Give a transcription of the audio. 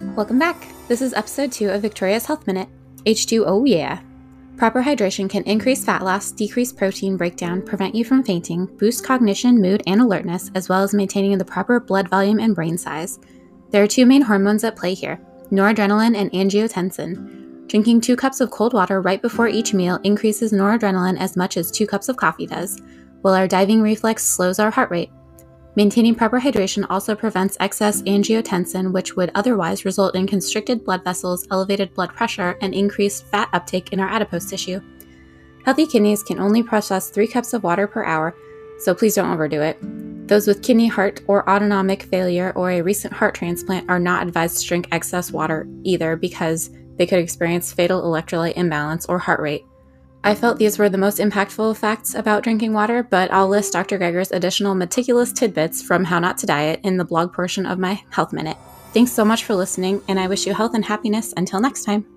Welcome back. This is episode 2 of Victoria's Health Minute. H2O, oh yeah. Proper hydration can increase fat loss, decrease protein breakdown, prevent you from fainting, boost cognition, mood, and alertness, as well as maintaining the proper blood volume and brain size. There are two main hormones at play here noradrenaline and angiotensin. Drinking two cups of cold water right before each meal increases noradrenaline as much as two cups of coffee does, while our diving reflex slows our heart rate. Maintaining proper hydration also prevents excess angiotensin, which would otherwise result in constricted blood vessels, elevated blood pressure, and increased fat uptake in our adipose tissue. Healthy kidneys can only process 3 cups of water per hour, so please don't overdo it. Those with kidney heart or autonomic failure or a recent heart transplant are not advised to drink excess water either because they could experience fatal electrolyte imbalance or heart rate. I felt these were the most impactful facts about drinking water, but I'll list Dr. Greger's additional meticulous tidbits from How Not to Diet in the blog portion of my Health Minute. Thanks so much for listening, and I wish you health and happiness until next time.